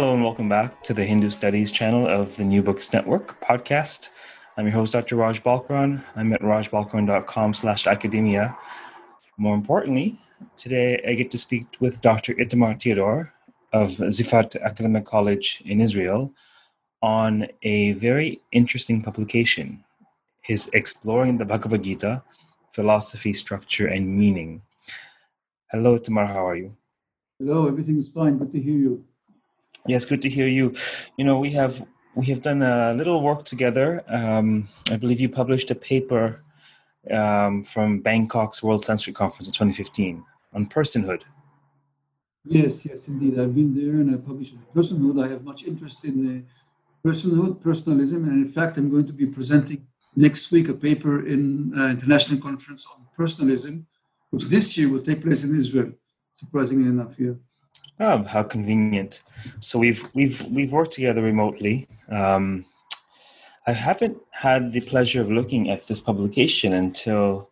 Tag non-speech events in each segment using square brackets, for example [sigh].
Hello and welcome back to the Hindu Studies channel of the New Books Network podcast. I'm your host, Dr. Raj Balkaran. I'm at rajbalkaran.com slash academia. More importantly, today I get to speak with Dr. Itamar Theodor of Zefat Academic College in Israel on a very interesting publication, his Exploring the Bhagavad Gita, Philosophy, Structure, and Meaning. Hello, Itamar, how are you? Hello, everything is fine. Good to hear you. Yes, good to hear you. You know, we have we have done a little work together. Um, I believe you published a paper um, from Bangkok's World Sanskrit Conference in 2015 on personhood. Yes, yes, indeed. I've been there and I published on personhood. I have much interest in uh, personhood, personalism, and in fact, I'm going to be presenting next week a paper in uh, international conference on personalism, which this year will take place in Israel. Surprisingly enough, here. Oh, how convenient! So we've we've we've worked together remotely. Um, I haven't had the pleasure of looking at this publication until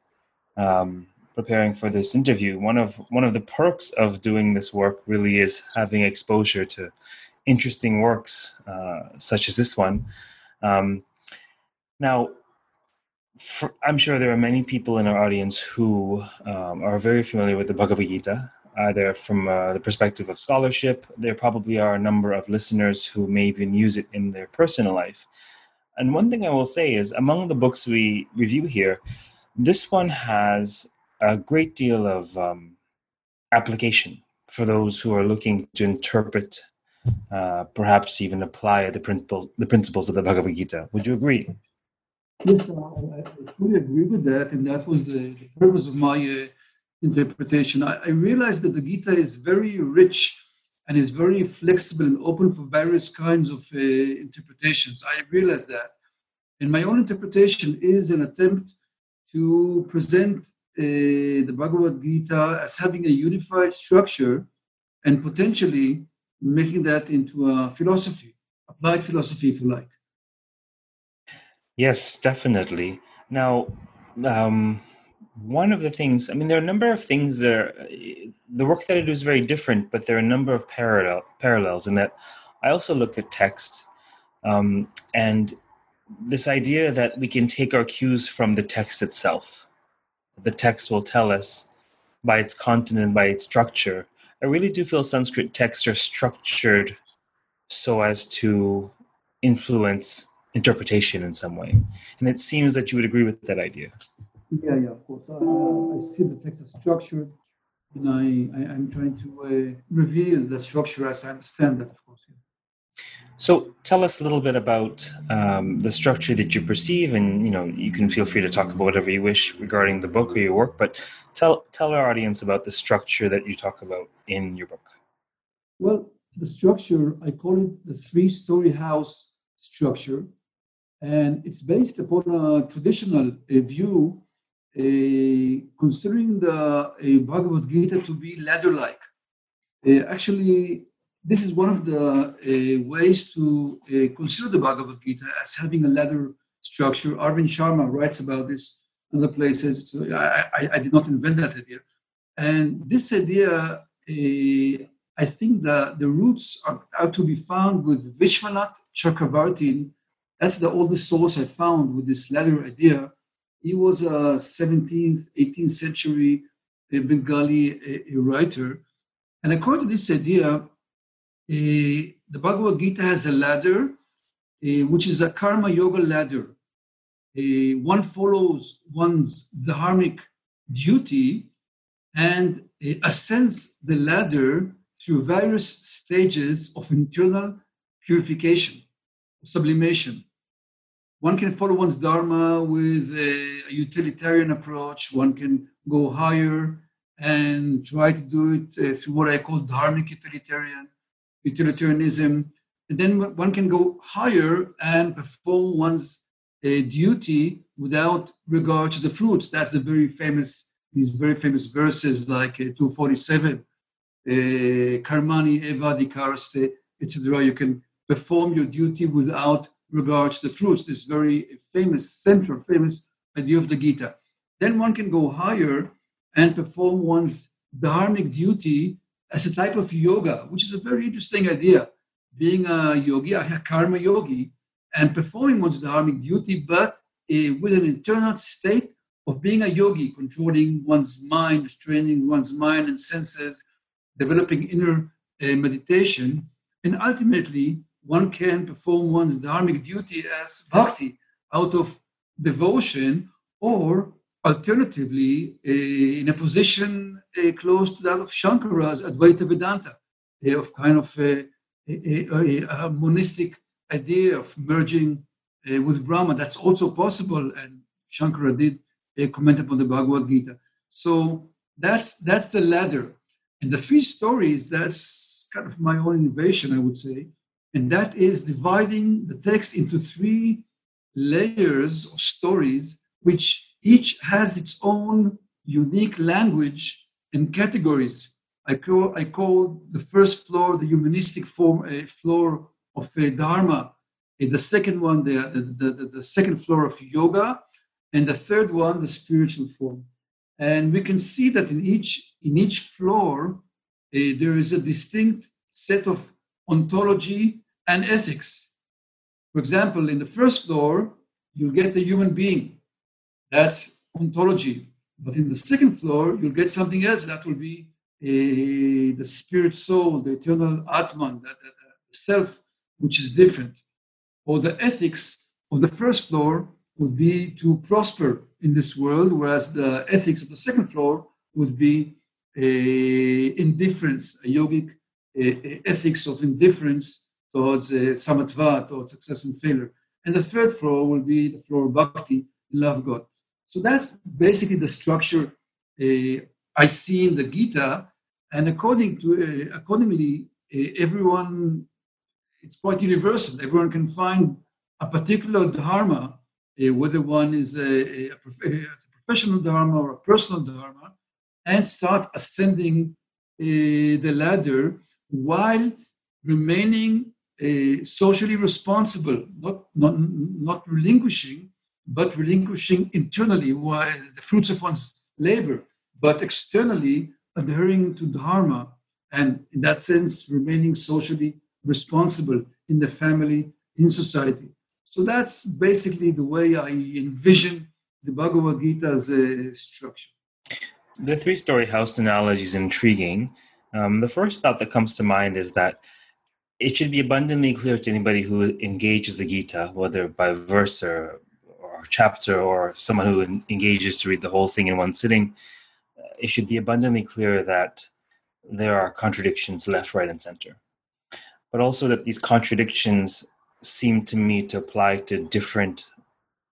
um, preparing for this interview. One of one of the perks of doing this work really is having exposure to interesting works uh, such as this one. Um, now, for, I'm sure there are many people in our audience who um, are very familiar with the Bhagavad Gita either from uh, the perspective of scholarship. There probably are a number of listeners who may even use it in their personal life. And one thing I will say is among the books we review here, this one has a great deal of um, application for those who are looking to interpret, uh, perhaps even apply the principles, the principles of the Bhagavad Gita. Would you agree? Yes, I, fully agree with that, and that was the, the purpose of my uh, interpretation. I, I realized that the Gita is very rich and is very flexible and open for various kinds of uh, interpretations. I realize that. And my own interpretation is an attempt to present uh, the Bhagavad Gita as having a unified structure and potentially making that into a philosophy, applied philosophy, if you like. Yes, definitely. Now, um, one of the things i mean there are a number of things that are the work that i do is very different but there are a number of parallel parallels in that i also look at text um, and this idea that we can take our cues from the text itself. The text will tell us by its content and by its structure. I really do feel sanskrit texts are structured so as to influence interpretation in some way. And it seems that you would agree with that idea yeah, yeah, of course. Uh, I see the text as structured, and I, I am trying to uh, reveal the structure as I understand that, of course. Yeah. So, tell us a little bit about um, the structure that you perceive, and you know, you can feel free to talk about whatever you wish regarding the book or your work. But tell tell our audience about the structure that you talk about in your book. Well, the structure I call it the three-story house structure, and it's based upon a traditional uh, view considering the Bhagavad Gita to be ladder-like. actually, this is one of the ways to consider the Bhagavad Gita as having a ladder structure. Arvind Sharma writes about this in other places. So I, I, I, did not invent that idea. And this idea, I think the, the roots are, are, to be found with Vishwanath Chakravartin. That's the oldest source I found with this ladder idea. He was a 17th, 18th century uh, Bengali uh, uh, writer. And according to this idea, the Bhagavad Gita has a ladder, which is a karma yoga ladder. one follows one's dharmic duty and ascends the ladder through various stages of internal purification, sublimation. One can follow one's dharma with a utilitarian approach. One can go higher and try to do it uh, through what I call dharmic utilitarian utilitarianism. And then one can go higher and perform one's uh, duty without regard to the fruits. That's a very famous, these very famous verses like uh, 247, uh, Karmani Eva Dikaraste, etc. You can perform your duty without regard to the fruits. This very famous, central, famous idea of the Gita. Then one can go higher and perform one's dharmic duty as a type of yoga, which is a very interesting idea. Being a yogi, a karma yogi, and performing one's dharmic duty, but uh, with an internal state of being a yogi, controlling one's mind, training one's mind and senses, developing inner uh, meditation, and ultimately one can perform one's dharmic duty as bhakti out of devotion or alternatively uh, in a position uh, close to that of Shankara's Advaita Vedanta, uh, of kind of a, a, a, a, monistic idea of merging with Brahma. That's also possible, and Shankara did comment upon the Bhagavad Gita. So that's that's the ladder, and the three stories. That's kind of my own innovation, I would say, and that is dividing the text into three layers of stories, which each has its own unique language and categories. I call, I call the first floor the humanistic form, a floor of uh, Dharma, uh, the second one, the, the, the, the, second floor of yoga, and the third one, the spiritual form. And we can see that in each, in each floor, uh, there is a distinct set of ontology and ethics. For example, in the first floor, you get the human being, that's ontology. But in the second floor, you'll get something else that will be a, the spirit soul, the eternal Atman, that, that, the self, which is different. Or the ethics of the first floor would be to prosper in this world, whereas the ethics of the second floor would be a indifference, a yogic ethics of indifference towards uh, samatva, towards success and failure. And the third floor will be the floor of bhakti, love God. So that's basically the structure uh, I see in the Gita, and according to uh, accordingly, uh, everyone it's quite universal. Everyone can find a particular dharma, uh, whether one is a, a, a, professional dharma or a personal dharma, and start ascending uh, the ladder while remaining uh, socially responsible, not, not, not relinquishing but relinquishing internally the fruits of one's labor, but externally adhering to dharma, and in that sense, remaining socially responsible in the family, in society. So that's basically the way I envision the Bhagavad Gita's uh, structure. The three story house analogy is intriguing. Um, the first thought that comes to mind is that it should be abundantly clear to anybody who engages the Gita, whether by verse or or chapter or someone who engages to read the whole thing in one sitting, uh, it should be abundantly clear that there are contradictions left, right, and center. But also that these contradictions seem to me to apply to different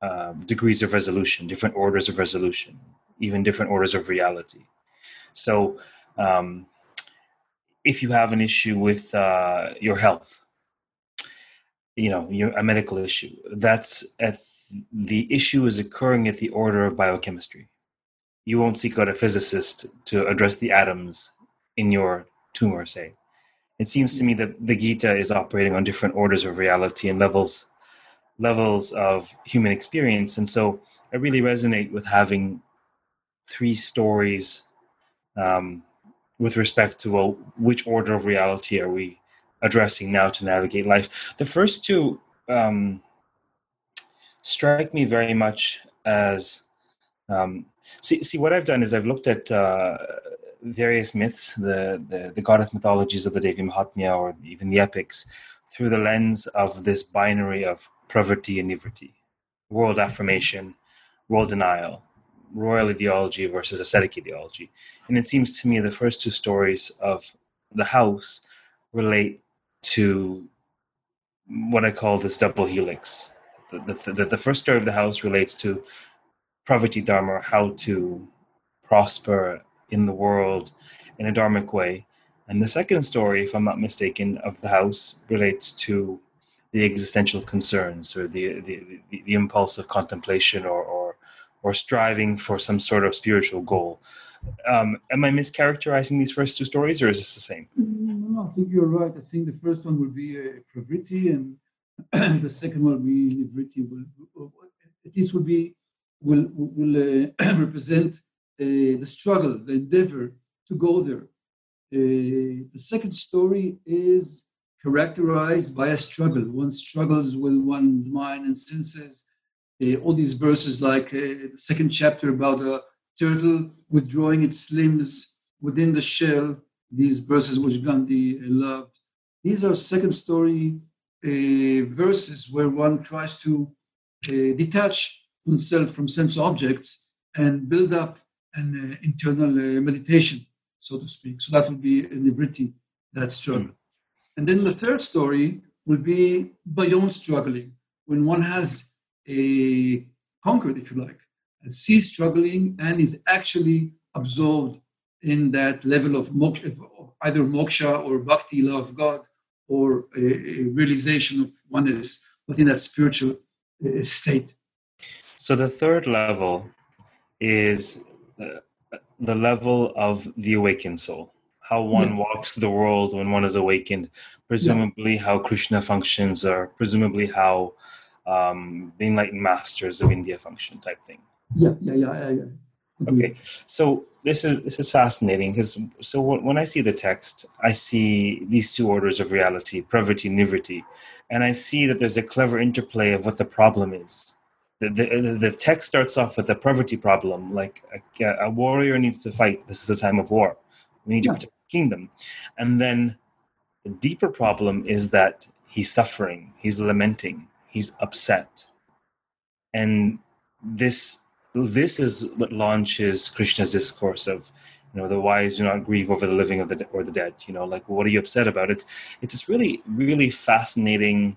uh, degrees of resolution, different orders of resolution, even different orders of reality. So, um, if you have an issue with uh, your health, you know, a medical issue, that's at the issue is occurring at the order of biochemistry. You won't seek out a physicist to address the atoms in your tumor, say. It seems to me that the Gita is operating on different orders of reality and levels levels of human experience. And so I really resonate with having three stories um, with respect to well, which order of reality are we addressing now to navigate life. The first two um, strike me very much as um, see see what I've done is I've looked at uh, various myths, the, the, the goddess mythologies of the Devi Mahatmya or even the epics, through the lens of this binary of pravritti and nivritti, world affirmation, world denial, royal ideology versus ascetic ideology. And it seems to me the first two stories of the house relate to what I call this double helix the, the, the first story of the house relates to pravritti dharma, how to prosper in the world in a dharmic way. And the second story, if I'm not mistaken, of the house relates to the existential concerns or the the, the, the impulse of contemplation or, or or striving for some sort of spiritual goal. Um, am I mischaracterizing these first two stories, or is this the same? No, I think you're right. I think the first one will be uh, Pravriti, and [clears throat] the second one will be Nivriti. Will, at least will be will will uh, [clears throat] represent uh, the struggle, the endeavor to go there. Uh, the second story is characterized by a struggle. One struggles with one's mind and senses. Uh, all these verses, like uh, the second chapter about a turtle withdrawing its limbs within the shell, these verses which Gandhi loved. These are second story uh, verses where one tries to uh, detach oneself from sense objects and build up an uh, internal uh, meditation, so to speak. So that would be a Nivriti, that struggle. Mm. And then the third story will be beyond struggling, when one has a conquered, if you like, and sees struggling and is actually absorbed in that level of moksha, either moksha or bhakti, love of God, or a, a realization of oneness within that spiritual uh, state. So the third level is uh, the level of the awakened soul how one yeah. walks the world when one is awakened, presumably yeah. how Krishna functions, or presumably how um, the enlightened masters of India function, type thing. Yeah, yeah, yeah, yeah. Okay, so this is this is fascinating because so when I see the text, I see these two orders of reality, pravriti, nivriti, and I see that there's a clever interplay of what the problem is. The, the, the text starts off with a pravriti problem, like a, a warrior needs to fight. This is a time of war. We need yeah. to protect the kingdom. And then the deeper problem is that he's suffering, he's lamenting, he's upset. And this this is what launches Krishna's discourse of you know the wise do not grieve over the living or the or the dead you know like what are you upset about it's it's just really really fascinating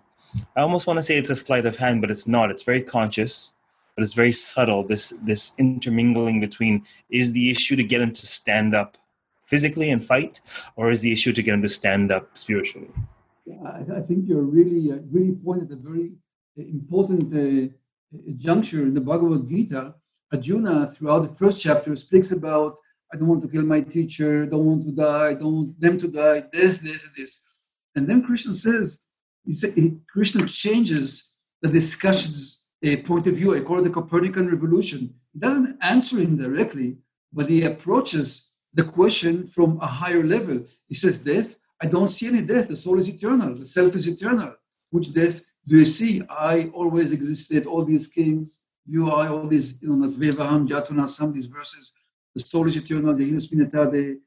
i almost want to say it's a sleight of hand but it's not it's very conscious but it's very subtle this this intermingling between is the issue to get him to stand up physically and fight, or is the issue to get him to stand up spiritually? I, I think you're really, uh, really pointed at a very important uh, juncture in the Bhagavad Gita. Arjuna, throughout the first chapter, speaks about I don't want to kill my teacher, don't want to die, don't want them to die, this, this, this. And then Krishna says, he say, Krishna changes the discussion's uh, point of view. I call it the Copernican revolution. He doesn't answer him directly, but he approaches the question from a higher level. He says, Death, I don't see any death. The soul is eternal, the self is eternal. Which death do you see? I always existed, all these kings, you are all these, you know, Natvevaham, Jatuna, some of these verses. The soul is eternal, the Hinus Minatade.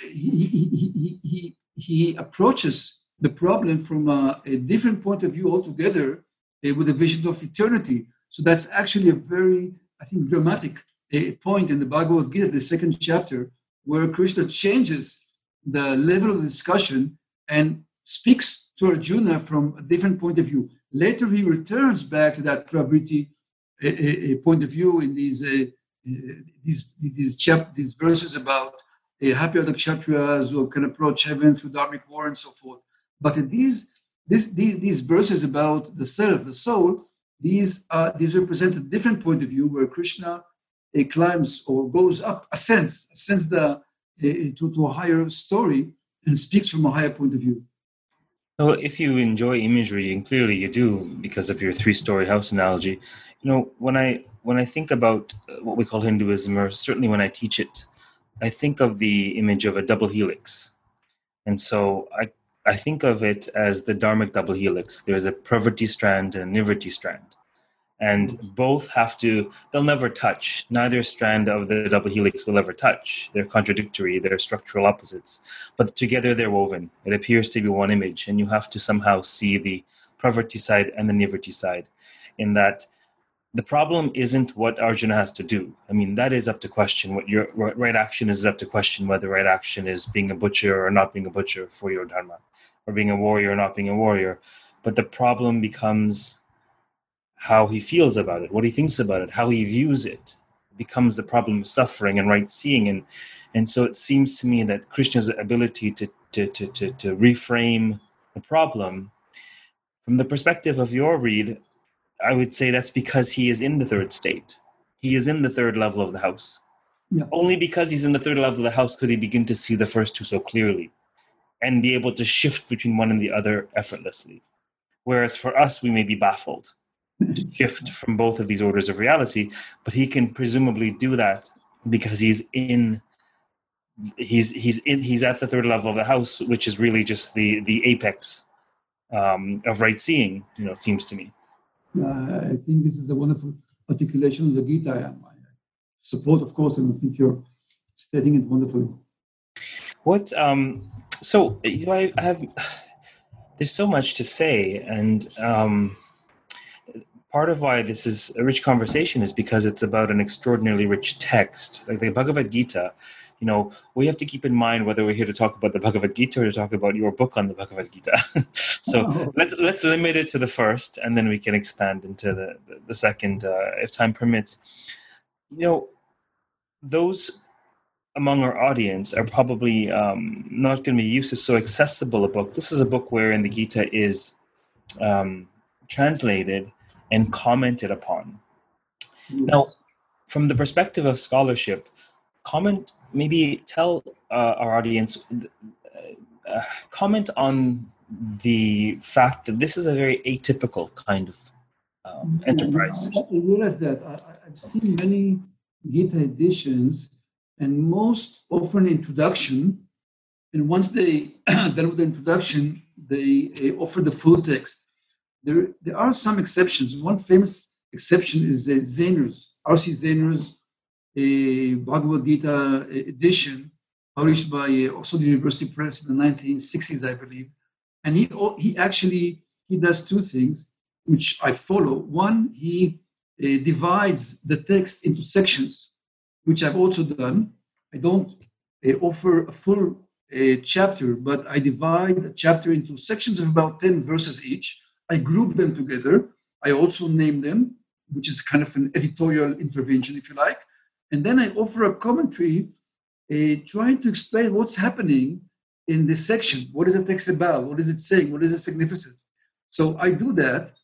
He, he, he, he, he approaches the problem from a, a different point of view altogether uh, with a vision of eternity. So that's actually a very, I think, dramatic a point in the Bhagavad Gita, the second chapter, where Krishna changes the level of discussion and speaks to Arjuna from a different point of view. Later, he returns back to that pravriti a, point of view in these uh, these these, chap- these verses about uh, happy are kshatriyas who can approach heaven through dharmic war and so forth. But in these, this, these, these verses about the self, the soul, these uh, these represent a different point of view where Krishna it climbs or goes up, ascends, ascends the, to, to a higher story and speaks from a higher point of view. So, if you enjoy imagery, and clearly you do because of your three-story house analogy, you know when I when I think about uh, what we call Hinduism, or certainly when I teach it, I think of the image of a double helix, and so I I think of it as the dharmic double helix. There's a pravriti strand and a nivriti strand and both have to they'll never touch neither strand of the double helix will ever touch. They're contradictory they're structural opposites but together they're woven. It appears to be one image and you have to somehow see the pravriti side and the nivriti side in that the problem isn't what arjuna has to do. I mean that is up to question. What your right action is up to question whether right action is being a butcher or not being a butcher for your dharma or being a warrior or not being a warrior. But the problem becomes how he feels about it, what he thinks about it, how he views it. becomes the problem of suffering and right seeing. And, and so it seems to me that Krishna's ability to, to, to, to, to reframe the problem from the perspective of your read, I would say that's because he is in the third state. He is in the third level of the house. Yeah. Only because he's in the third level of the house could he begin to see the first two so clearly and be able to shift between one and the other effortlessly. Whereas for us, we may be baffled shift from both of these orders of reality, but he can presumably do that because he's in he's he's in he's at the third level of the house, which is really just the the apex um, of right seeing. You know, it seems to me. Uh, I think this is a wonderful articulation of the Gita. I support, of course, and I think you're stating it wonderfully. What um, so you know, I, I have [sighs] there's so much to say, and um, part of why this is a rich conversation is because it's about an extraordinarily rich text, like the Bhagavad Gita. You know, we have to keep in mind whether we're here to talk about the Bhagavad Gita or to talk about your book on the Bhagavad Gita. [laughs] so oh. let's let's limit it to the first, and then we can expand into the the, second uh, if time permits. You know, those among our audience are probably um, not going to be used to so accessible a book. This is a book wherein the Gita is um, translated and commented upon. Now, from the perspective of scholarship, comment maybe tell uh, our audience uh, uh, comment on the fact that this is a very atypical kind of um, enterprise. I, I realize that I, I've seen many Gita editions and most often introduction. And once they [clears throat] done with the introduction, they offer the full text. There, there are some exceptions. One famous exception is uh, Zaehner's, R.C. Zaehner's uh, Bhagavad Gita edition, published by uh, Oxford University Press in the 1960s, I believe. And he, he actually he does two things, which I follow. One, he uh, divides the text into sections which I've also done. I don't uh, offer a full uh, chapter, but I divide a chapter into sections of about 10 verses each. I group them together. I also name them, which is kind of an editorial intervention, if you like. And then I offer a commentary uh, trying to explain what's happening in this section. What is the text about? What is it saying? What is the significance? So I do that.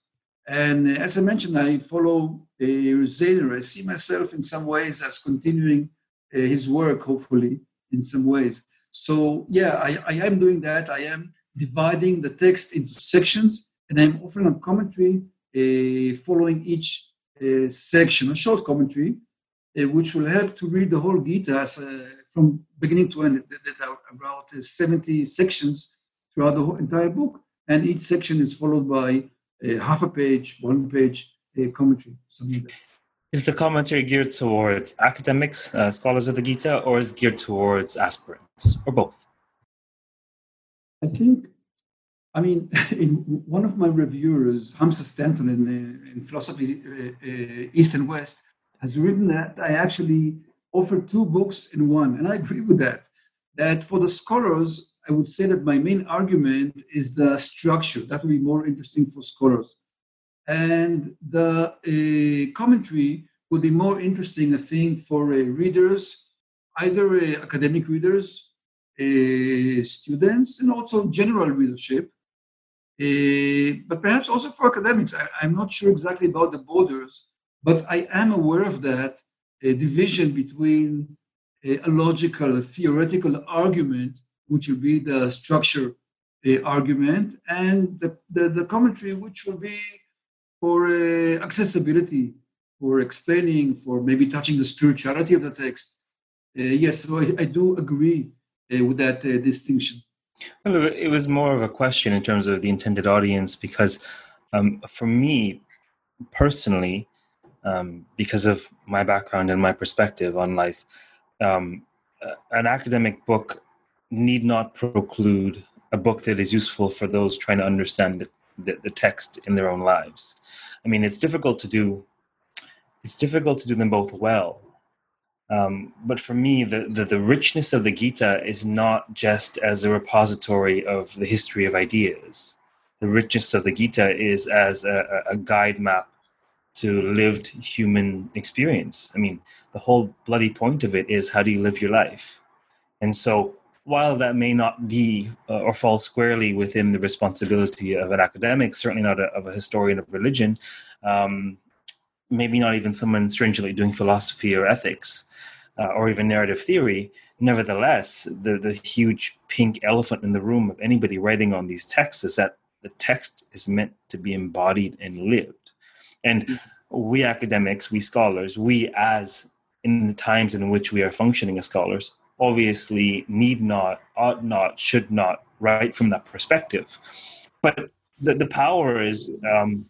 And as I mentioned, I follow uh, Zaehner. I see myself in some ways as continuing uh, his work, hopefully, in some ways. So, yeah, I, I am doing that. I am dividing the text into sections, and I'm offering a commentary uh, following each uh, section, a short commentary, uh, which will help to read the whole Gita as, uh, from beginning to end. There are about 70 sections throughout the entire book, and each section is followed by a half a page, one page commentary, something like that. Is the commentary geared towards academics, uh, scholars of the Gita, or is geared towards aspirants, or both? I think, I mean, [laughs] in one of my reviewers, Hamsa Stainton in, uh, in Philosophy uh, uh, East and West, has written that I actually offer two books in one, and I agree with that. That for the scholars, I would say that my main argument is the structure. That would be more interesting for scholars. And the uh, commentary would be more interesting, I think, for uh, readers, either academic readers, students, and also general readership. Uh, but perhaps also for academics. I, am not sure exactly about the borders, but I am aware of that a division between a logical, a theoretical argument which will be the structure uh, argument, and the, the, the, commentary, which will be for uh, accessibility, for explaining, for maybe touching the spirituality of the text. Uh, yes, so I, I do agree uh, with that uh, distinction. Well, it was more of a question in terms of the intended audience because um, for me personally, um, because of my background and my perspective on life, um, an academic book need not preclude a book that is useful for those trying to understand the, the, the, text in their own lives. I mean, it's difficult to do. It's difficult to do them both well. Um, but for me, the, the, the richness of the Gita is not just as a repository of the history of ideas. The richness of the Gita is as a, a guide map to lived human experience. I mean, the whole bloody point of it is how do you live your life? And so, while that may not be uh, or fall squarely within the responsibility of an academic, certainly not a, of a historian of religion, um, maybe not even someone stringently doing philosophy or ethics uh, or even narrative theory, nevertheless, the, the huge pink elephant in the room of anybody writing on these texts is that the text is meant to be embodied and lived. And mm-hmm. we academics, we scholars, we as in the times in which we are functioning as scholars, obviously need not, ought not, should not write from that perspective. But the, the power is um,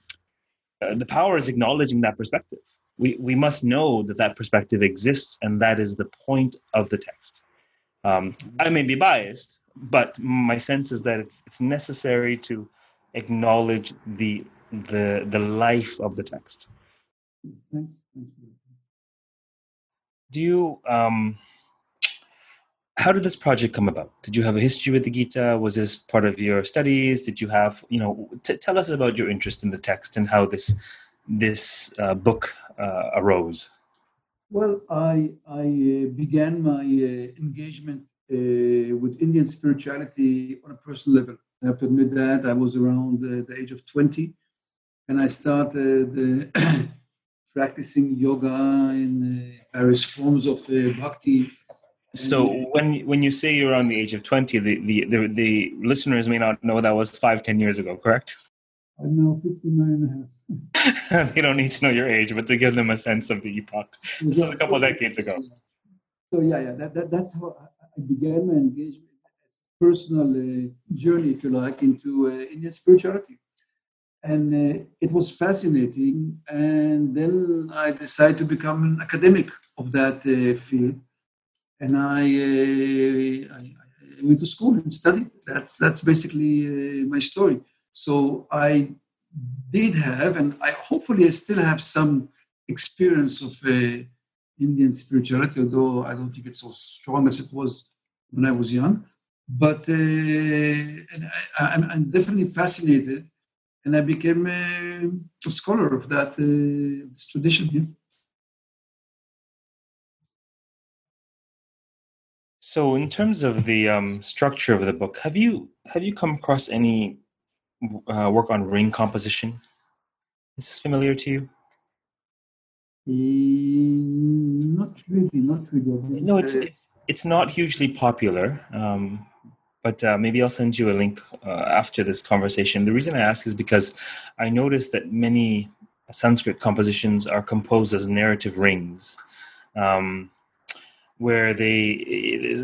uh, the power is acknowledging that perspective we, we must know that that perspective exists and that is the point of the text. Um, I may be biased, but my sense is that it's, it's necessary to acknowledge the, the, the life of the text. Thanks. Do you, um, how did this project come about? Did you have a history with the Gita? Was this part of your studies? Did you have, you know, t- tell us about your interest in the text and how this this uh, book uh, arose? Well, I, I uh, began my uh, engagement with Indian spirituality on a personal level. I have to admit that I was around the age of 20 and I started [clears throat] practicing yoga in various forms of bhakti. So when when you say you're around the age of 20, the, the, the, the listeners may not know that was five, 10 years ago, correct? I'm now 59 and a half. [laughs] they don't need to know your age, but to give them a sense of the epoch. This is a couple of decades ago. So yeah, yeah, that, that, that's how I began my engagement, personal uh, journey, if you like, into uh, Indian spirituality, and uh, it was fascinating. And then I decided to become an academic of that uh, field, and I, uh, I, I, went to school and studied. That's that's basically uh, my story. So I did have, and I hopefully I still have some experience of uh, Indian spirituality, although I don't think it's so strong as it was when I was young. But uh, and I, am definitely fascinated, and I became a, a scholar of that uh, this tradition. Yeah. So, in terms of the um, structure of the book, have you have you come across any uh, work on ring composition. Is this familiar to you? Mm, not really, not really. No, it's it's it's not hugely popular. Um, but uh, maybe I'll send you a link uh, after this conversation. The reason I ask is because I noticed that many Sanskrit compositions are composed as narrative rings. Um, where they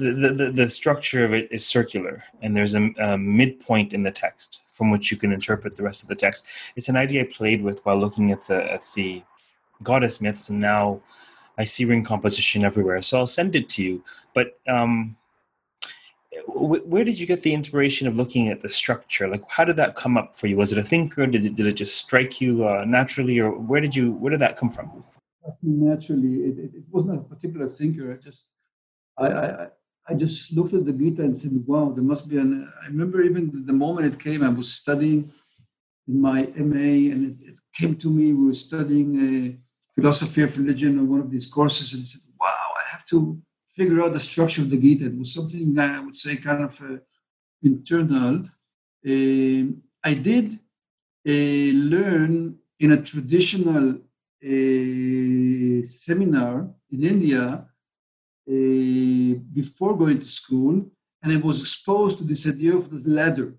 the, the, the, structure of it is circular and there's a, a, midpoint in the text from which you can interpret the rest of the text. It's an idea i played with while looking at the at the goddess myths and now i see ring composition everywhere. So i'll send it to you. But um, where did you get the inspiration of looking at the structure? Like how did that come up for you? Was it a thinker? Did it, did it just strike you uh, naturally or where did you where did that come from? Naturally. It, it, it, wasn't a particular thinker. I just, I, I, I just looked at the Gita and said, "Wow, there must be an." I remember even the moment it came. I was studying in my MA, and it, it came to me. We were studying a philosophy of religion on one of these courses, and I said, "Wow, I have to figure out the structure of the Gita." It was something that I would say kind of uh, internal. Uh, I did uh, learn in a traditional a seminar in India uh, before going to school, and I was exposed to this idea of the ladder.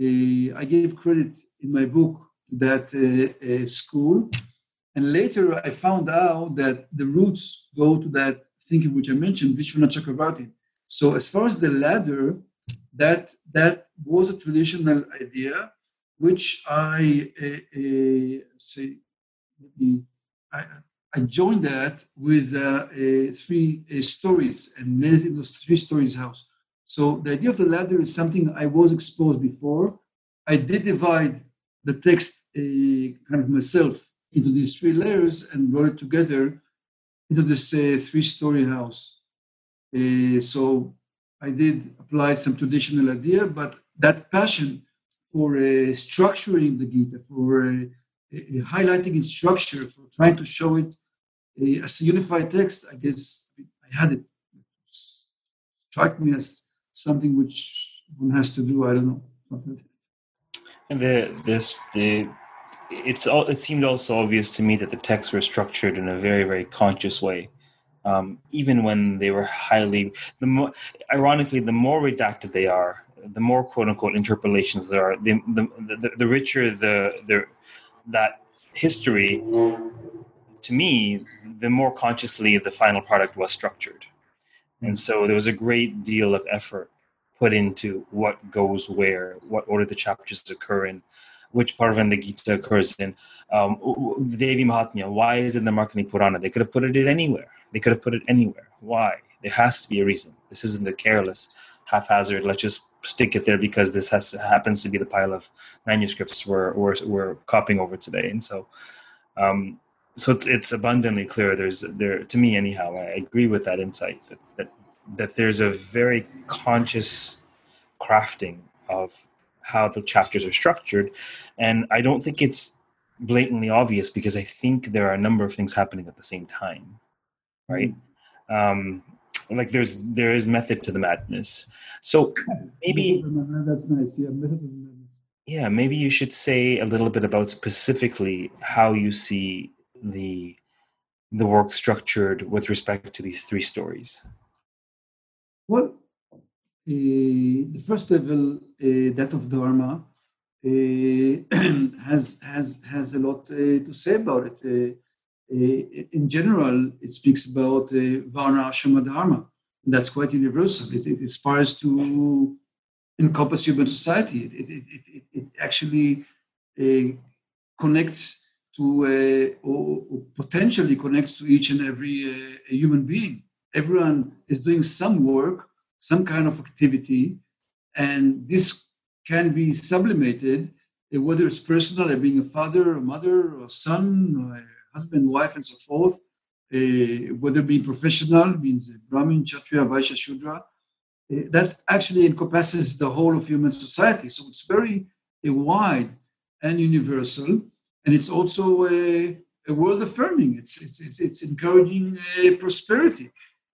Uh, I gave credit in my book to that uh, school, and later I found out that the roots go to that thinking which I mentioned, Vishwanath Chakravarti. So as far as the ladder, that that was a traditional idea, which I uh, uh, say I, I joined that with uh, three uh, stories and made it into three stories house. So the idea of the ladder is something I was exposed before. I did divide the text uh, kind of myself into these three layers and brought it together into this uh, three-story house. Uh, so I did apply some traditional idea, but that passion for uh, structuring the Gita, for highlighting its structure, for trying to show it as a unified text, I guess I had it strike me as something which one has to do. I don't know. And the this the it's all it seemed also obvious to me that the texts were structured in a very very conscious way um, even when they were highly the more ironically the more redacted they are the more quote unquote interpolations there are the the, the, the richer the the that history to me the more consciously the final product was structured and so there was a great deal of effort put into what goes where what order the chapters occur in which part of the Gita occurs in. Um, Devi Mahatmya, why is it in the Markandeya Purana? They could have put it anywhere. They could have put it anywhere. Why? There has to be a reason. This isn't a careless, haphazard, let's just stick it there because this has happens to be the pile of manuscripts we're, we're, we're copying over today. And so, um, so it's, it's abundantly clear there's there to me anyhow i agree with that insight that, that that there's a very conscious crafting of how the chapters are structured. And I don't think it's blatantly obvious because I think there are a number of things happening at the same time, right? Um, like there's there is method to the madness. So maybe that's nice. Yeah, Yeah, maybe you should say a little bit about specifically how you see the the work structured with respect to these three stories. Well, eh, the first level, eh, that of Dharma, eh, [clears throat] has has has a lot to say about it. In general, it speaks about Varna Ashrama Dharma. And that's quite universal. It, it aspires to encompass human society. It, it, it, actually uh, connects to, uh, or, or, potentially connects to each and every uh, human being. Everyone is doing some work some kind of activity, and this can be sublimated, uh, whether it's personal, like being a father, a mother, or son, husband, wife, and so forth, uh, whether being professional, means Brahmin, Kshatriya, Vaishya, Shudra, uh, that actually encompasses the whole of human society. So it's very uh, wide and universal, and it's also a, a world affirming. It's, it's, it's, it's encouraging uh, prosperity.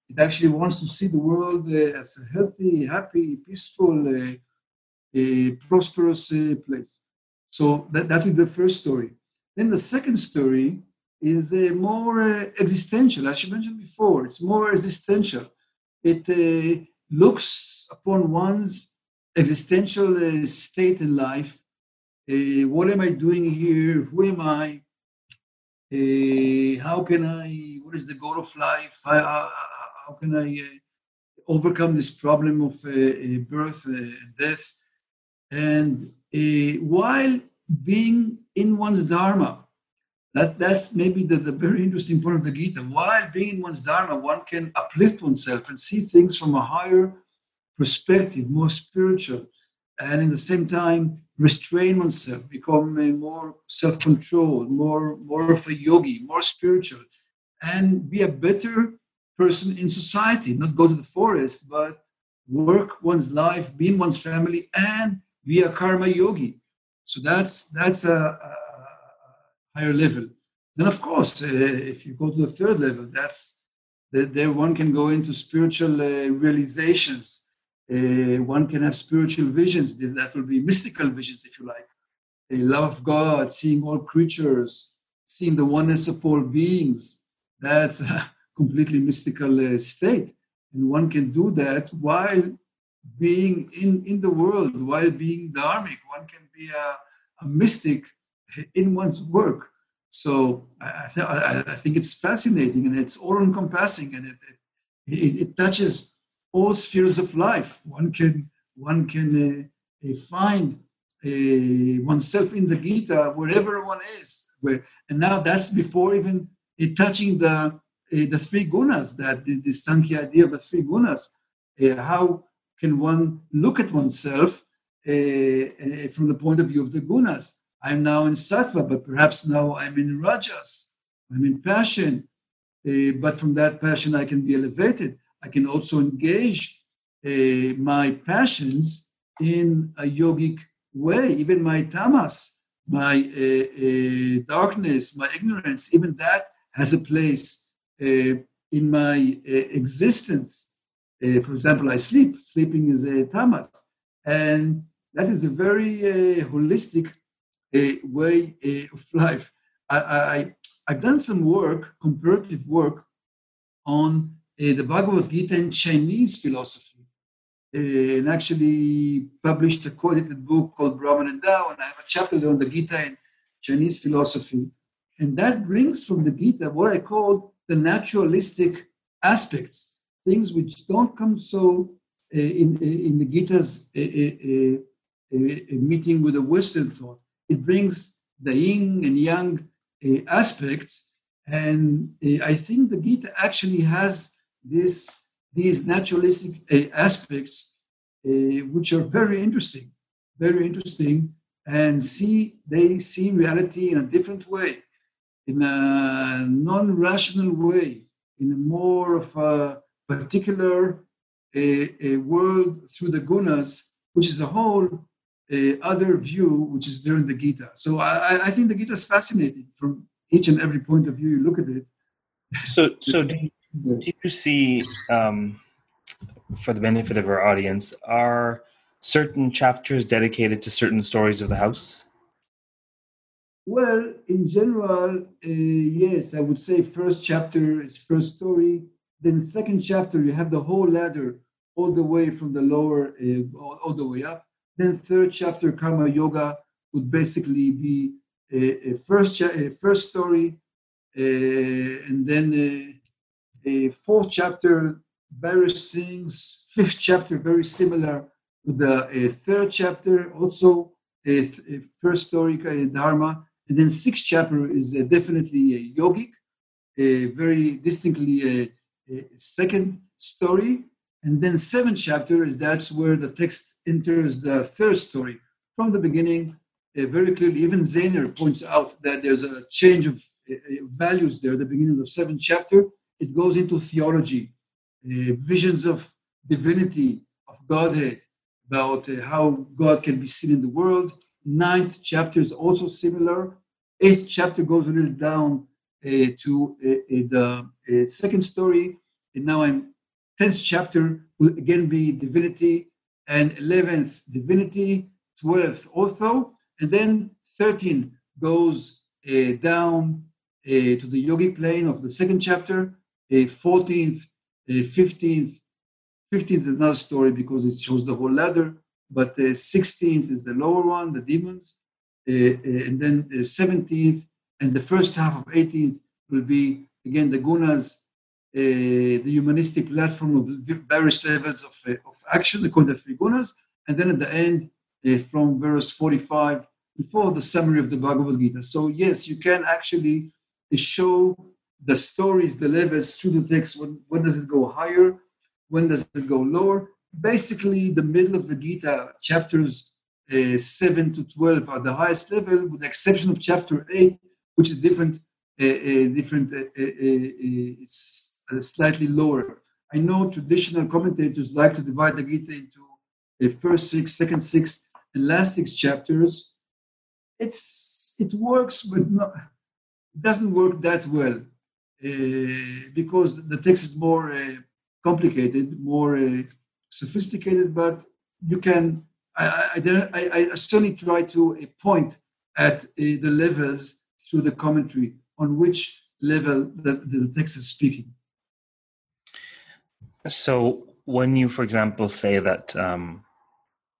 It actually wants to see the world uh, as a healthy, happy, peaceful, uh, prosperous uh, place. So that, that is the first story. Then the second story is more existential, as you mentioned before. It's more existential. It looks upon one's existential state in life uh, what am I doing here? Who am I? Uh, how can I? What is the goal of life? I, how can I uh, overcome this problem of uh, uh, birth and death? And while being in one's dharma, that, that's maybe the, the very interesting part of the Gita. While being in one's dharma, one can uplift oneself and see things from a higher perspective, more spiritual, and in the same time restrain oneself, become more self-controlled, more more of a yogi, more spiritual, and be a better person in society, not go to the forest, but work one's life, be in one's family, and be a karma yogi. So that's that's a, a higher level. Then, of course, uh, if you go to the third level, that's there one can go into spiritual uh, realizations. Uh, one can have spiritual visions. That will be mystical visions, if you like. A love of God, seeing all creatures, seeing the oneness of all beings. That's a [laughs] completely mystical uh, state. And one can do that while being in, in the world, while being dharmic. One can be a, a mystic in one's work. So I, th- I, think it's fascinating and it's all encompassing and it, it, it, touches all spheres of life. One can one can uh, uh, find uh, oneself in the Gita wherever one is. Where, and now that's before even uh, touching the uh, the three gunas, that the, the Sankhya idea of the three gunas. Uh, how can one look at oneself from the point of view of the gunas? I'm now in sattva, but perhaps now I'm in rajas. I'm in passion, but from that passion I can be elevated. I can also engage my passions in a yogic way. Even my tamas, my uh, uh, darkness, my ignorance, even that has a place uh, in my existence. for example, I sleep. Sleeping is a tamas, and that is a very holistic way of [laughs] life. I, I, I've done some work, comparative work, on eh, the Bhagavad Gita and Chinese philosophy eh, and actually published a co-edited book called Brahman and Tao, and I have a chapter on the Gita and Chinese philosophy. And that brings from the Gita what I call the naturalistic aspects, things which don't come so uh, in, in the Gita's meeting with the Western thought. It brings the yin and yang uh, aspects, and uh, I think the Gita actually has this these naturalistic uh, aspects, uh, which are very interesting, very interesting, and see they see reality in a different way, in a non-rational way, in a more of a particular a, world through the gunas, which is a whole uh, other view, which is there in the Gita. So I, I think the Gita is fascinating from each and every point of view you look at it. So, so do do you see, um, for the benefit of our audience, are certain chapters dedicated to certain stories of the house? Well, in general, uh, yes, I would say first chapter is first story. Then second chapter, you have the whole ladder all the way from the lower uh, all, all, the way up. Then third chapter, karma yoga, would basically be a, a first cha- a first story, uh, and then uh, a fourth chapter, various things. Fifth chapter, very similar to the third chapter, also a, a first story, uh, Dharma. And then sixth chapter is uh, definitely a yogic, a very distinctly a, a second story. And then seventh chapter is that's where the text enters the third story. From the beginning, uh, very clearly, even Zaehner points out that there's a change of uh, values there the beginning of the seventh chapter it goes into theology, uh, visions of divinity, of Godhead, about uh, how God can be seen in the world. Ninth chapter is also similar. Eighth chapter goes a little down uh, to uh, uh, the uh, second story. And now I'm tenth chapter will again be divinity, and eleventh divinity, twelfth also, and then thirteen goes down to the yogi plane of the second chapter, 14th, 15th, 15th is another story because it shows the whole ladder, but 16th is the lower one, the demons, uh, uh, and then 17th and the first half of 18th will be again the gunas, uh, the humanistic platform of various levels of, of action according to the three gunas, and then at the end from verse 45 before the summary of the Bhagavad Gita. So yes, you can actually show the stories, the levels through the text. When, when does it go higher? When does it go lower? Basically, the middle of the Gita, chapters uh, 7 to 12 are the highest level, with the exception of chapter 8, which is different, uh, uh, different uh, uh, uh, slightly lower. I know traditional commentators like to divide the Gita into the first six, second six, and last six chapters. It's it works, but not, it doesn't work that well. Uh, because the text is more uh, complicated, more uh, sophisticated, but you can, I, I, I certainly try to point at the levels through the commentary on which level the, the text is speaking. So, when you, for example, say that um,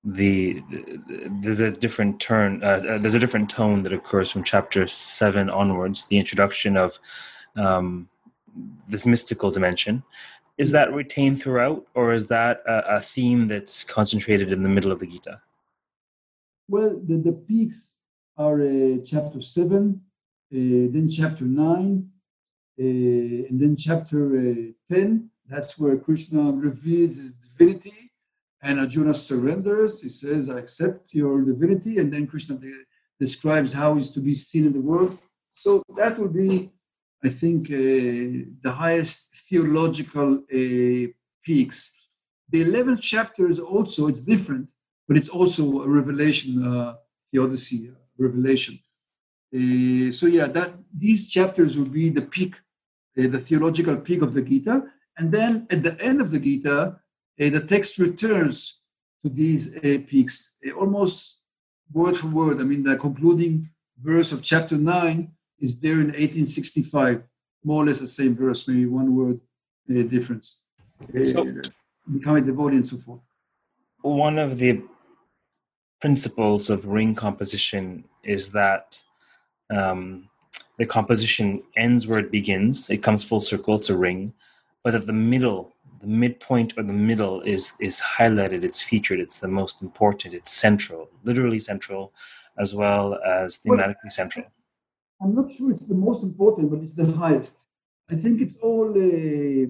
the, the, there's a different turn, uh, uh, there's a different tone that occurs from chapter seven onwards, the introduction of um, this mystical dimension. Is that retained throughout, or is that a, a theme that's concentrated in the middle of the Gita? Well, the, the peaks are uh, chapter 7, uh, then chapter 9, uh, and then chapter uh, 10. That's where Krishna reveals his divinity and Arjuna surrenders. He says, I accept your divinity. And then Krishna describes how he's to be seen in the world. So that will be I think, uh, the highest theological uh, peaks. The 11th chapter is also, it's different, but it's also a revelation uh, theodicy, revelation. Uh, so yeah, that these chapters will be the peak, uh, the theological peak of the Gita, and then at the end of the Gita, uh, the text returns to these uh, peaks, uh, almost word for word. I mean, the concluding verse of chapter nine is there in 1865, more or less the same verse, maybe one word difference. So, becoming devotee and so forth. One of the principles of ring composition is that um, the composition ends where it begins. It comes full circle. It's a ring, but the middle, the midpoint or the middle is is highlighted. It's featured. It's the most important. It's central, literally central, as well as thematically central. I'm not sure it's the most important, but it's the highest. I think it's all uh,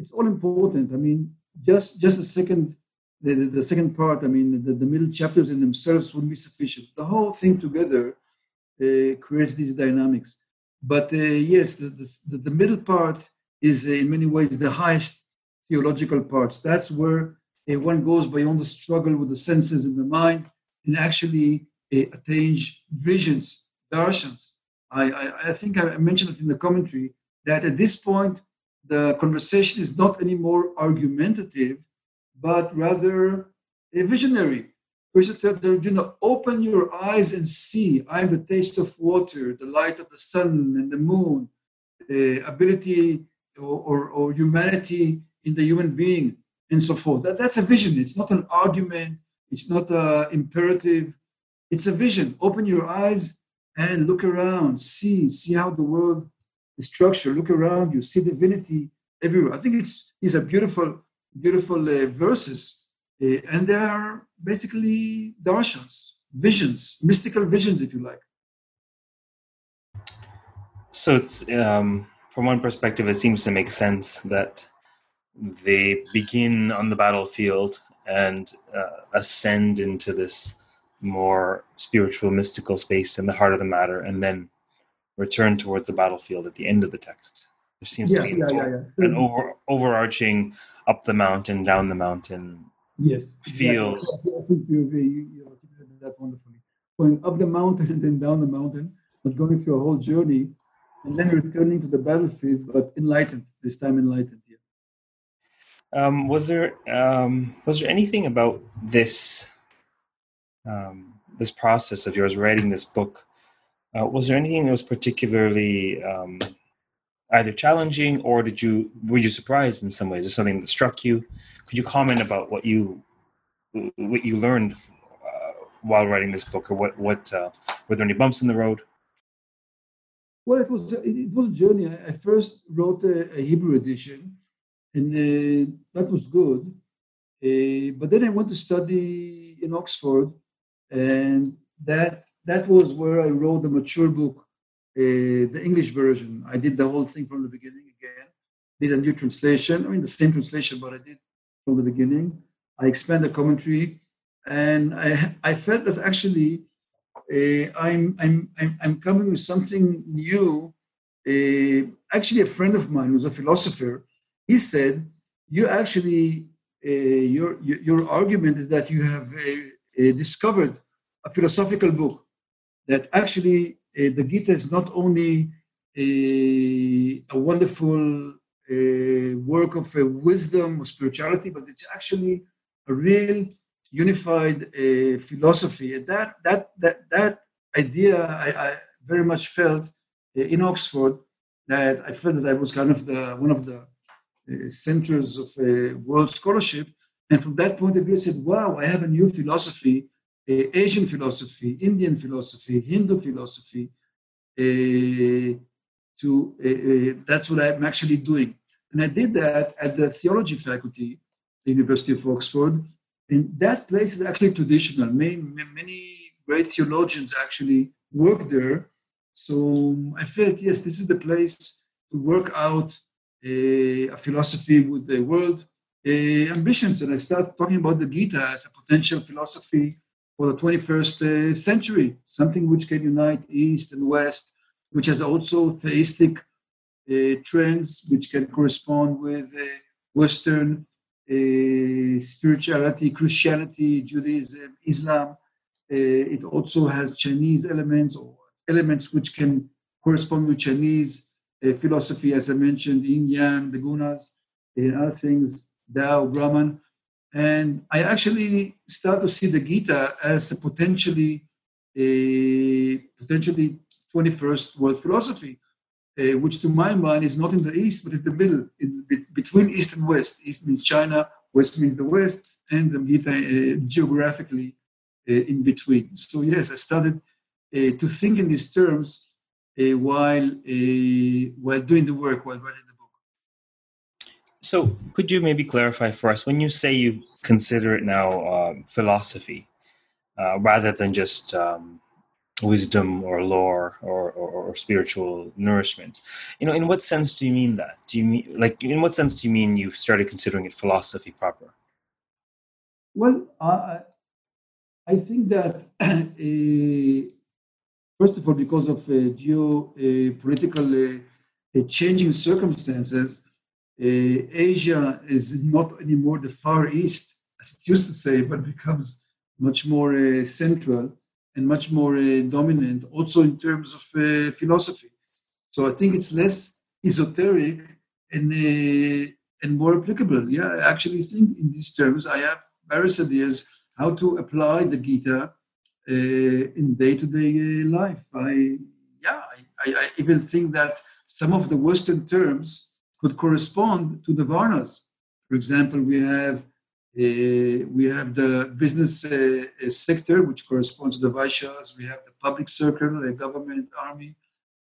it's all important. I mean, just just a second the, the, the, second part, I mean, the, the middle chapters in themselves wouldn't be sufficient. The whole thing together uh, creates these dynamics. But uh, yes, the, the, the, middle part is uh, in many ways the highest theological parts. That's where uh, one goes beyond the struggle with the senses and the mind and actually uh, attains visions, darshans. I, I, I think I mentioned it in the commentary that at this point, the conversation is not anymore argumentative, but rather a visionary. Krishna tells Arjuna, open your eyes and see. I am the taste of water, the light of the sun and the moon, the ability or, or, or humanity in the human being, and so forth. That, that's a vision. It's not an argument. It's not an imperative. It's a vision. Open your eyes and look around. See, see how the world is structured. Look around you. See divinity everywhere. I think it's these are beautiful beautiful uh, verses, uh, and they are basically darshans, visions, mystical visions, if you like. So it's um, from one perspective, it seems to make sense that they begin on the battlefield and uh, ascend into this more spiritual, mystical space in the heart of the matter, and then return towards the battlefield at the end of the text. There seems yes, to be yeah, yeah, yeah. an over, overarching up the mountain, down the mountain. Yes, feels. Exactly. I think you, you, you articulated that wonderfully. Going up the mountain and then down the mountain, but going through a whole journey, and then returning to the battlefield, but enlightened this time, enlightened. Yeah. Um, was there um, was there anything about this um, this process of yours writing this book? Uh, was there anything that was particularly um, either challenging or did you were you surprised in some ways? Is something that struck you? Could you comment about what you what you learned uh, while writing this book, or what what uh, were there any bumps in the road? Well, it was it was a journey. I first wrote a, a Hebrew edition, and uh, that was good. Uh, but then I went to study in Oxford, and that that was where I wrote the mature book uh, the English version. I did the whole thing from the beginning again. Did a new translation. I mean, the same translation, but I did from the beginning. I expanded the commentary, and I I felt that actually I'm, I'm I'm I'm coming with something new. Uh, actually, a friend of mine who's a philosopher, he said, "You actually uh, your, your argument is that you have uh, uh, discovered a philosophical book that actually uh, the Gita is not only a, a wonderful uh, work of uh, wisdom or spirituality, but it's actually a real unified uh, philosophy. That that that that idea, I, I very much felt uh, in Oxford that I felt that I was kind of the one of the uh, centers of world scholarship. And from that point of view, I said, "Wow, I have a new philosophy Asian philosophy, Indian philosophy, Hindu philosophy. Uh, to uh, that's what I'm actually doing, and I did that at the theology faculty, the University of Oxford, and that place is actually traditional. Many, many great theologians actually work there, so I felt yes, this is the place to work out a, a philosophy with the world uh, ambitions, and I start talking about the Gita as a potential philosophy for the 21st uh, century, something which can unite East and West, which has also theistic uh, trends, which can correspond with uh, Western Uh, spirituality, Christianity, Judaism, Islam. Uh, it also has Chinese elements or elements which can correspond with Chinese uh, philosophy, as I mentioned, Yin Yang, the Gunas, and other things, Tao, Brahman. And I actually start to see the Gita as a potentially a potentially 21st world philosophy, uh, which to my mind is not in the east, but in the middle, in, be, between east and west. East means China, west means the west, and the uh, geographically uh, in between. So yes, I started uh, to think in these terms uh, while uh, while doing the work, while writing the book. So, could you maybe clarify for us when you say you consider it now um, philosophy rather than just um, wisdom or lore or, or, or, spiritual nourishment? You know, in what sense do you mean that? Do you mean like in what sense do you mean you've started considering it philosophy proper? Well, I I think that. Uh, [clears throat] First of all, because of uh, geopolitical uh, uh, changing circumstances, Asia is not anymore the Far East, as it used to say, but becomes much more central and much more dominant, also in terms of philosophy. So I think it's less esoteric and and more applicable. Yeah, I actually think in these terms I have various ideas how to apply the Gita uh, in day-to-day life. I yeah, I, I, even think that some of the Western terms could correspond to the Varnas. For example, we have uh, we have the business uh, sector, which corresponds to the Vaishyas. We have the public circle, the government, army,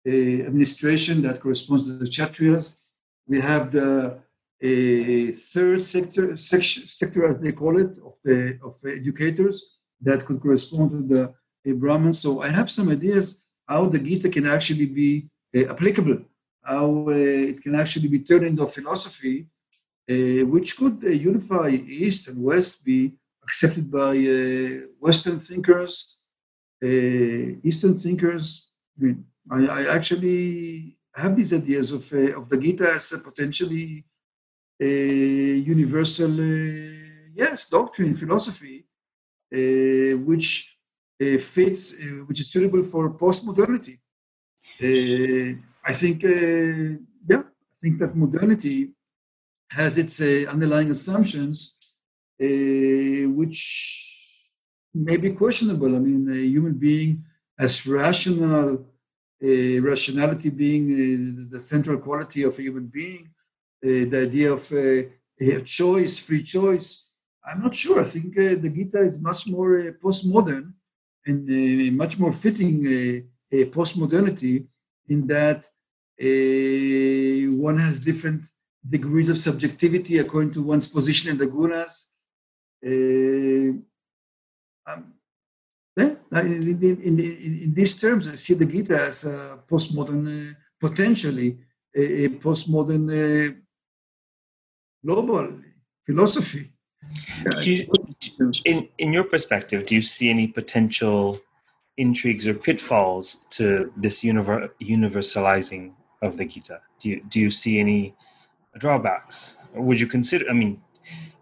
uh, administration that corresponds to the Kshatriyas. We have the a third sector, sector as they call it, of the of educators that could correspond to the Brahman. So I have some ideas how the Gita can actually be uh, applicable, how uh, it can actually be turned into a philosophy uh, which could uh, unify East and West, be accepted by uh, Western thinkers, uh, Eastern thinkers. I, I, actually have these ideas of, of the Gita as a potentially universal, yes, doctrine, philosophy uh, which uh, fits, uh, which is suitable for postmodernity. I think, yeah, I think that modernity has its underlying assumptions, which may be questionable. I mean, a human being as rational, uh, rationality being uh, the central quality of a human being, uh, the idea of choice, free choice, I'm not sure. I think uh, the Gita is much more uh, postmodern and uh, much more fitting uh, postmodernity in that uh, one has different degrees of subjectivity according to one's position in the gunas. Uh, um, yeah, in, in, in, in, these terms, I see the Gita as a postmodern, potentially a, a postmodern global philosophy you, in in your perspective, do you see any potential intrigues or pitfalls to this univer- universalizing of the Gita? Do you do you see any drawbacks? Would you consider? I mean,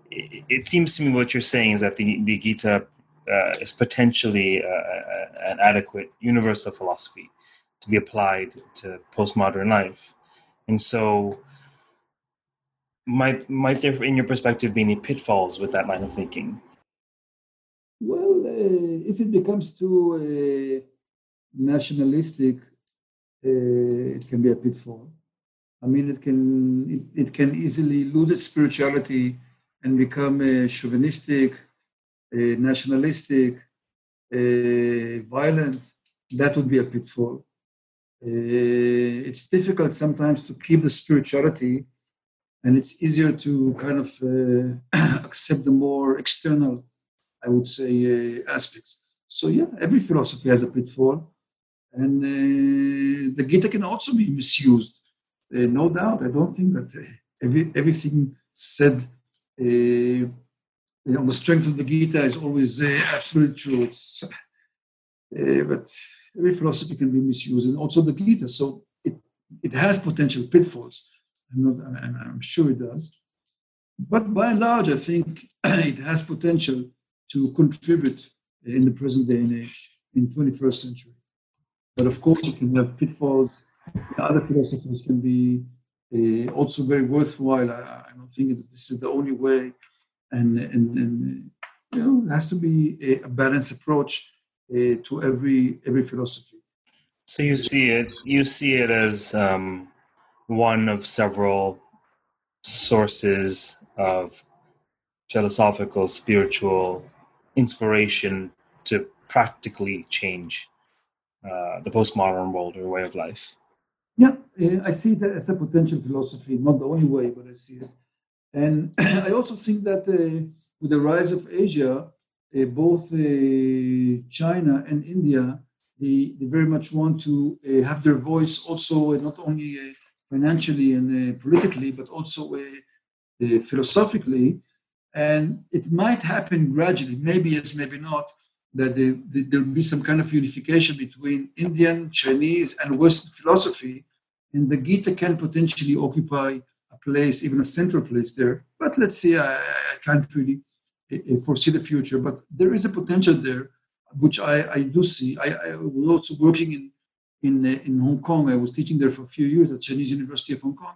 it, it seems to me what you're saying is that the the Gita uh, is potentially uh, an adequate universal philosophy to be applied to postmodern life, and so might might there, in your perspective, be any pitfalls with that line of thinking? Well, uh, if it becomes too uh, nationalistic, uh, it can be a pitfall. I mean, it can it, it can easily lose its spirituality and become uh, chauvinistic, uh, nationalistic, uh, violent. That would be a pitfall. it's difficult sometimes to keep the spirituality and it's easier to kind of uh, [clears throat] accept the more external, I would say, uh, aspects. So yeah, every philosophy has a pitfall, and uh, the Gita can also be misused. Uh, no doubt. I don't think that uh, every, everything said uh, on the strength of the Gita is always absolutely true. It's, but every philosophy can be misused, and also the Gita. So it it has potential pitfalls I'm, not, I'm, I'm sure it does. But by and large, I think [clears throat] it has potential to contribute in the present day and age, in 21st century. But of course, it can have pitfalls. Other philosophies can be uh, also very worthwhile. I, I, don't think that this is the only way, and and, and you know, it has to be a, a balanced approach uh, to every every philosophy. So you see it you see it as um, one of several sources of philosophical, spiritual inspiration to practically change uh, the postmodern world or way of life. Yeah, eh, I see that as a potential philosophy, not the only way, but I see it. And [clears throat] I also think that uh, with the rise of Asia, uh, both uh, China and India, they, they very much want to have their voice also not only financially and politically, but also philosophically. And it might happen gradually, maybe yes, maybe not, that there'll be some kind of unification between Indian, Chinese, and Western philosophy. And the Gita can potentially occupy a place, even a central place there. But let's see, I, I can't really uh, foresee the future. But there is a potential there, which I, I do see. I, I was also working in, in, uh, in Hong Kong. I was teaching there for a few years at Chinese University of Hong Kong.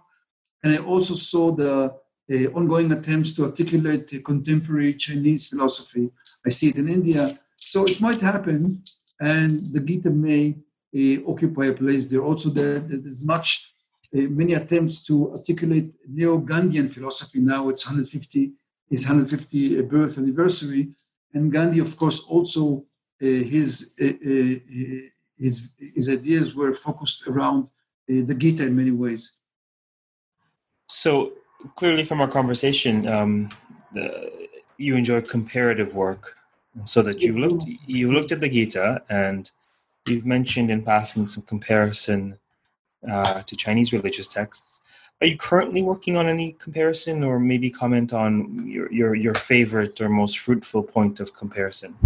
And I also saw the uh, ongoing attempts to articulate contemporary Chinese philosophy. I see it in India. So it might happen, and the Gita may uh, occupy a place there. Also, there, there's much, uh, many attempts to articulate neo-Gandhian philosophy. Now it's 150, his 150 birth anniversary, and Gandhi, of course, also uh, his his his ideas were focused around the Gita in many ways. So clearly, from our conversation, um, the, you enjoy comparative work so that you've looked you've looked at the Gita and you've mentioned in passing some comparison uh, to Chinese religious texts. Are you currently working on any comparison, or maybe comment on your your, your favorite or most fruitful point of comparison?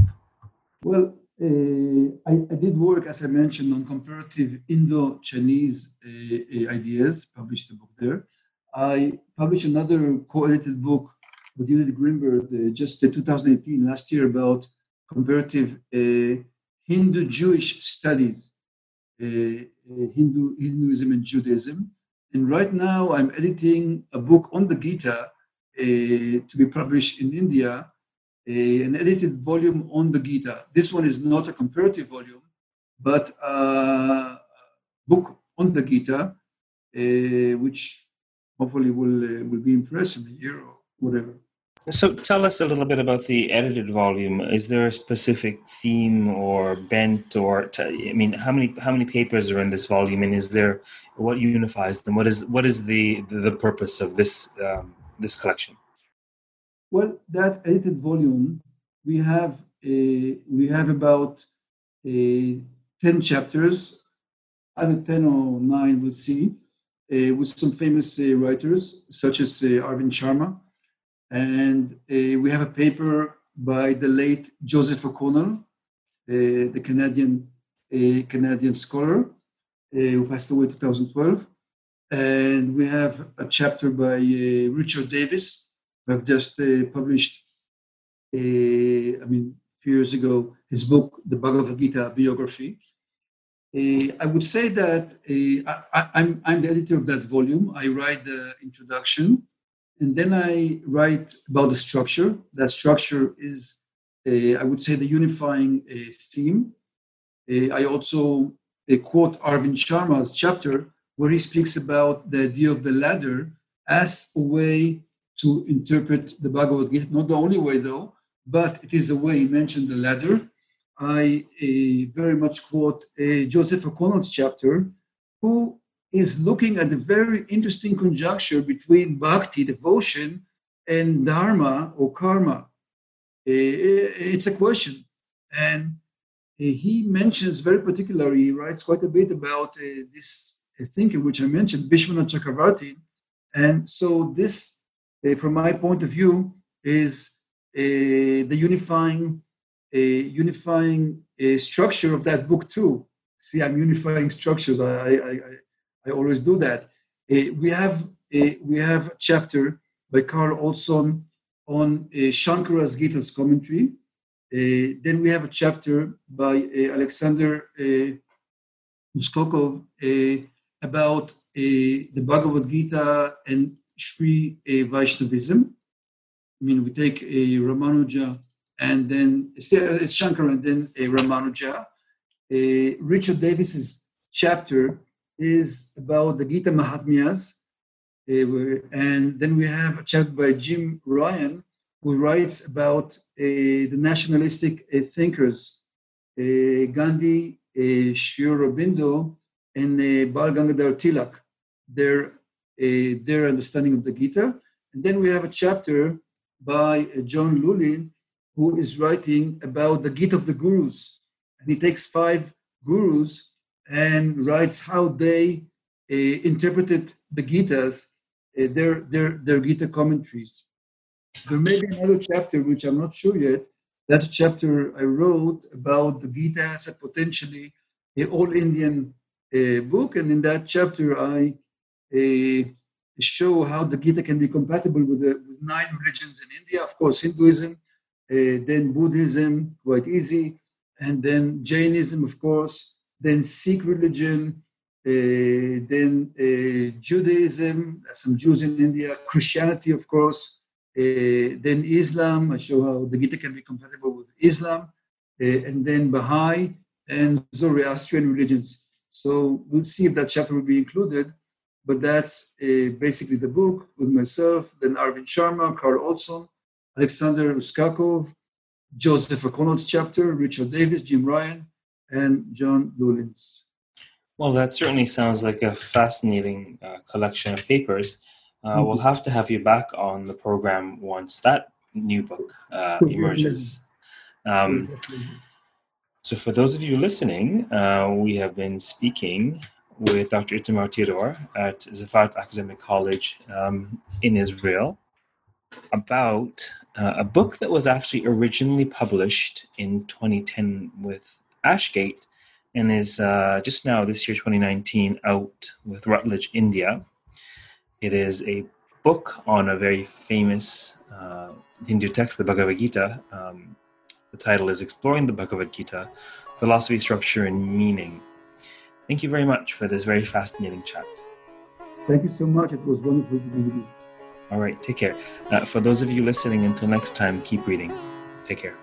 Well, uh, I, I, did work, as I mentioned, on comparative Indo-Chinese uh, ideas. Published a book there. I published another co-edited book with Judith Greenberg uh, just uh, 2018, last year, about comparative uh, Hindu Jewish studies, Hindu, Hinduism and Judaism. And right now, I'm editing a book on the Gita to be published in India, an edited volume on the Gita. This one is not a comparative volume, but a book on the Gita, which hopefully will uh, will be impressed in a year or whatever. So tell us a little bit about the edited volume. Is there a specific theme or bent or t- I mean how many how many papers are in this volume and is there what unifies them? What is what is the the purpose of this um, this collection? Well, that edited volume we have a, we have about a, 10 chapters, either 10 or 9 we'll see, uh, with some famous uh, writers such as uh, Arvind Sharma and uh, we have a paper by the late Joseph O'Connell, uh, the Canadian Canadian scholar who passed away in 2012. And we have a chapter by Richard Davis, who have just published, I mean, a few years ago, his book, The Bhagavad Gita Biography. Uh, I would say that uh, I, I'm the editor of that volume. I write the introduction, and then I write about the structure. That structure is, uh, I would say, the unifying uh, theme. Uh, I also uh, quote Arvind Sharma's chapter where he speaks about the idea of the ladder as a way to interpret the Bhagavad Gita. Not the only way, though, but it is a way he mentioned the ladder. I uh, very much quote uh, Joseph O'Connell's chapter, who is looking at the very interesting conjuncture between bhakti, devotion, and dharma or karma. Eh, eh, it's a question. And eh, he mentions very particularly, he writes quite a bit about this thinker, which I mentioned, Vishwanath Chakravarti. And so, this, from my point of view, is the unifying, unifying structure of that book, too. See, I'm unifying structures. I, I, I always do that. Uh, we have a, we have a chapter by Carl Olson on uh, Shankara's Gita's commentary. Uh, then we have a chapter by uh, Alexander Uskokov about the Bhagavad Gita and Sri Vaishnavism. I mean, we take a Ramanuja and then it's Shankar and then a Ramanuja. Richard Davis's chapter is about the Gita Mahatmyas. and then we have a chapter by Jim Ryan who writes about uh, the nationalistic uh, thinkers, Gandhi, uh, Sri Aurobindo, and uh, Bal Gangadhar Tilak, their, their understanding of the Gita. And then we have a chapter by John Lulin, who is writing about the Gita of the Gurus. And he takes five gurus and writes how they uh, interpreted the Gitas, uh, their, their, their Gita commentaries. There may be another chapter, which I'm not sure yet. That chapter I wrote about the Gita as a potentially a all Indian uh, book, and in that chapter I uh, show how the Gita can be compatible with, with nine religions in India. Of course, Hinduism, uh, then Buddhism, quite easy, and then Jainism, of course, then Sikh religion, uh, then uh, Judaism, some Jews in India, Christianity, of course, uh, then Islam, I show how the Gita can be compatible with Islam, uh, and then Baha'i and Zoroastrian religions. So we'll see if that chapter will be included, but that's uh, basically the book with myself, then Arvind Sharma, Carl Olson, Alexander Uskokov, Joseph O'Connell's chapter, Richard Davis, Jim Ryan, and John Lulins. Well, that certainly sounds like a fascinating uh, collection of papers. Uh, mm-hmm. We'll have to have you back on the program once that new book uh, [laughs] emerges. Um, so, for those of you listening, uh, we have been speaking with Dr. Itamar Theodor at Zefat Academic College um, in Israel about uh, a book that was actually originally published in 2010 with Ashgate and is uh, just now, this year, 2019, out with Routledge, India. It is a book on a very famous uh, Hindu text, the Bhagavad Gita. Um, the title is Exploring the Bhagavad Gita Philosophy, Structure, and Meaning. Thank you very much for this very fascinating chat. Thank you so much. It was wonderful to be with you. All right, take care. Uh, for those of you listening, until next time, keep reading. Take care.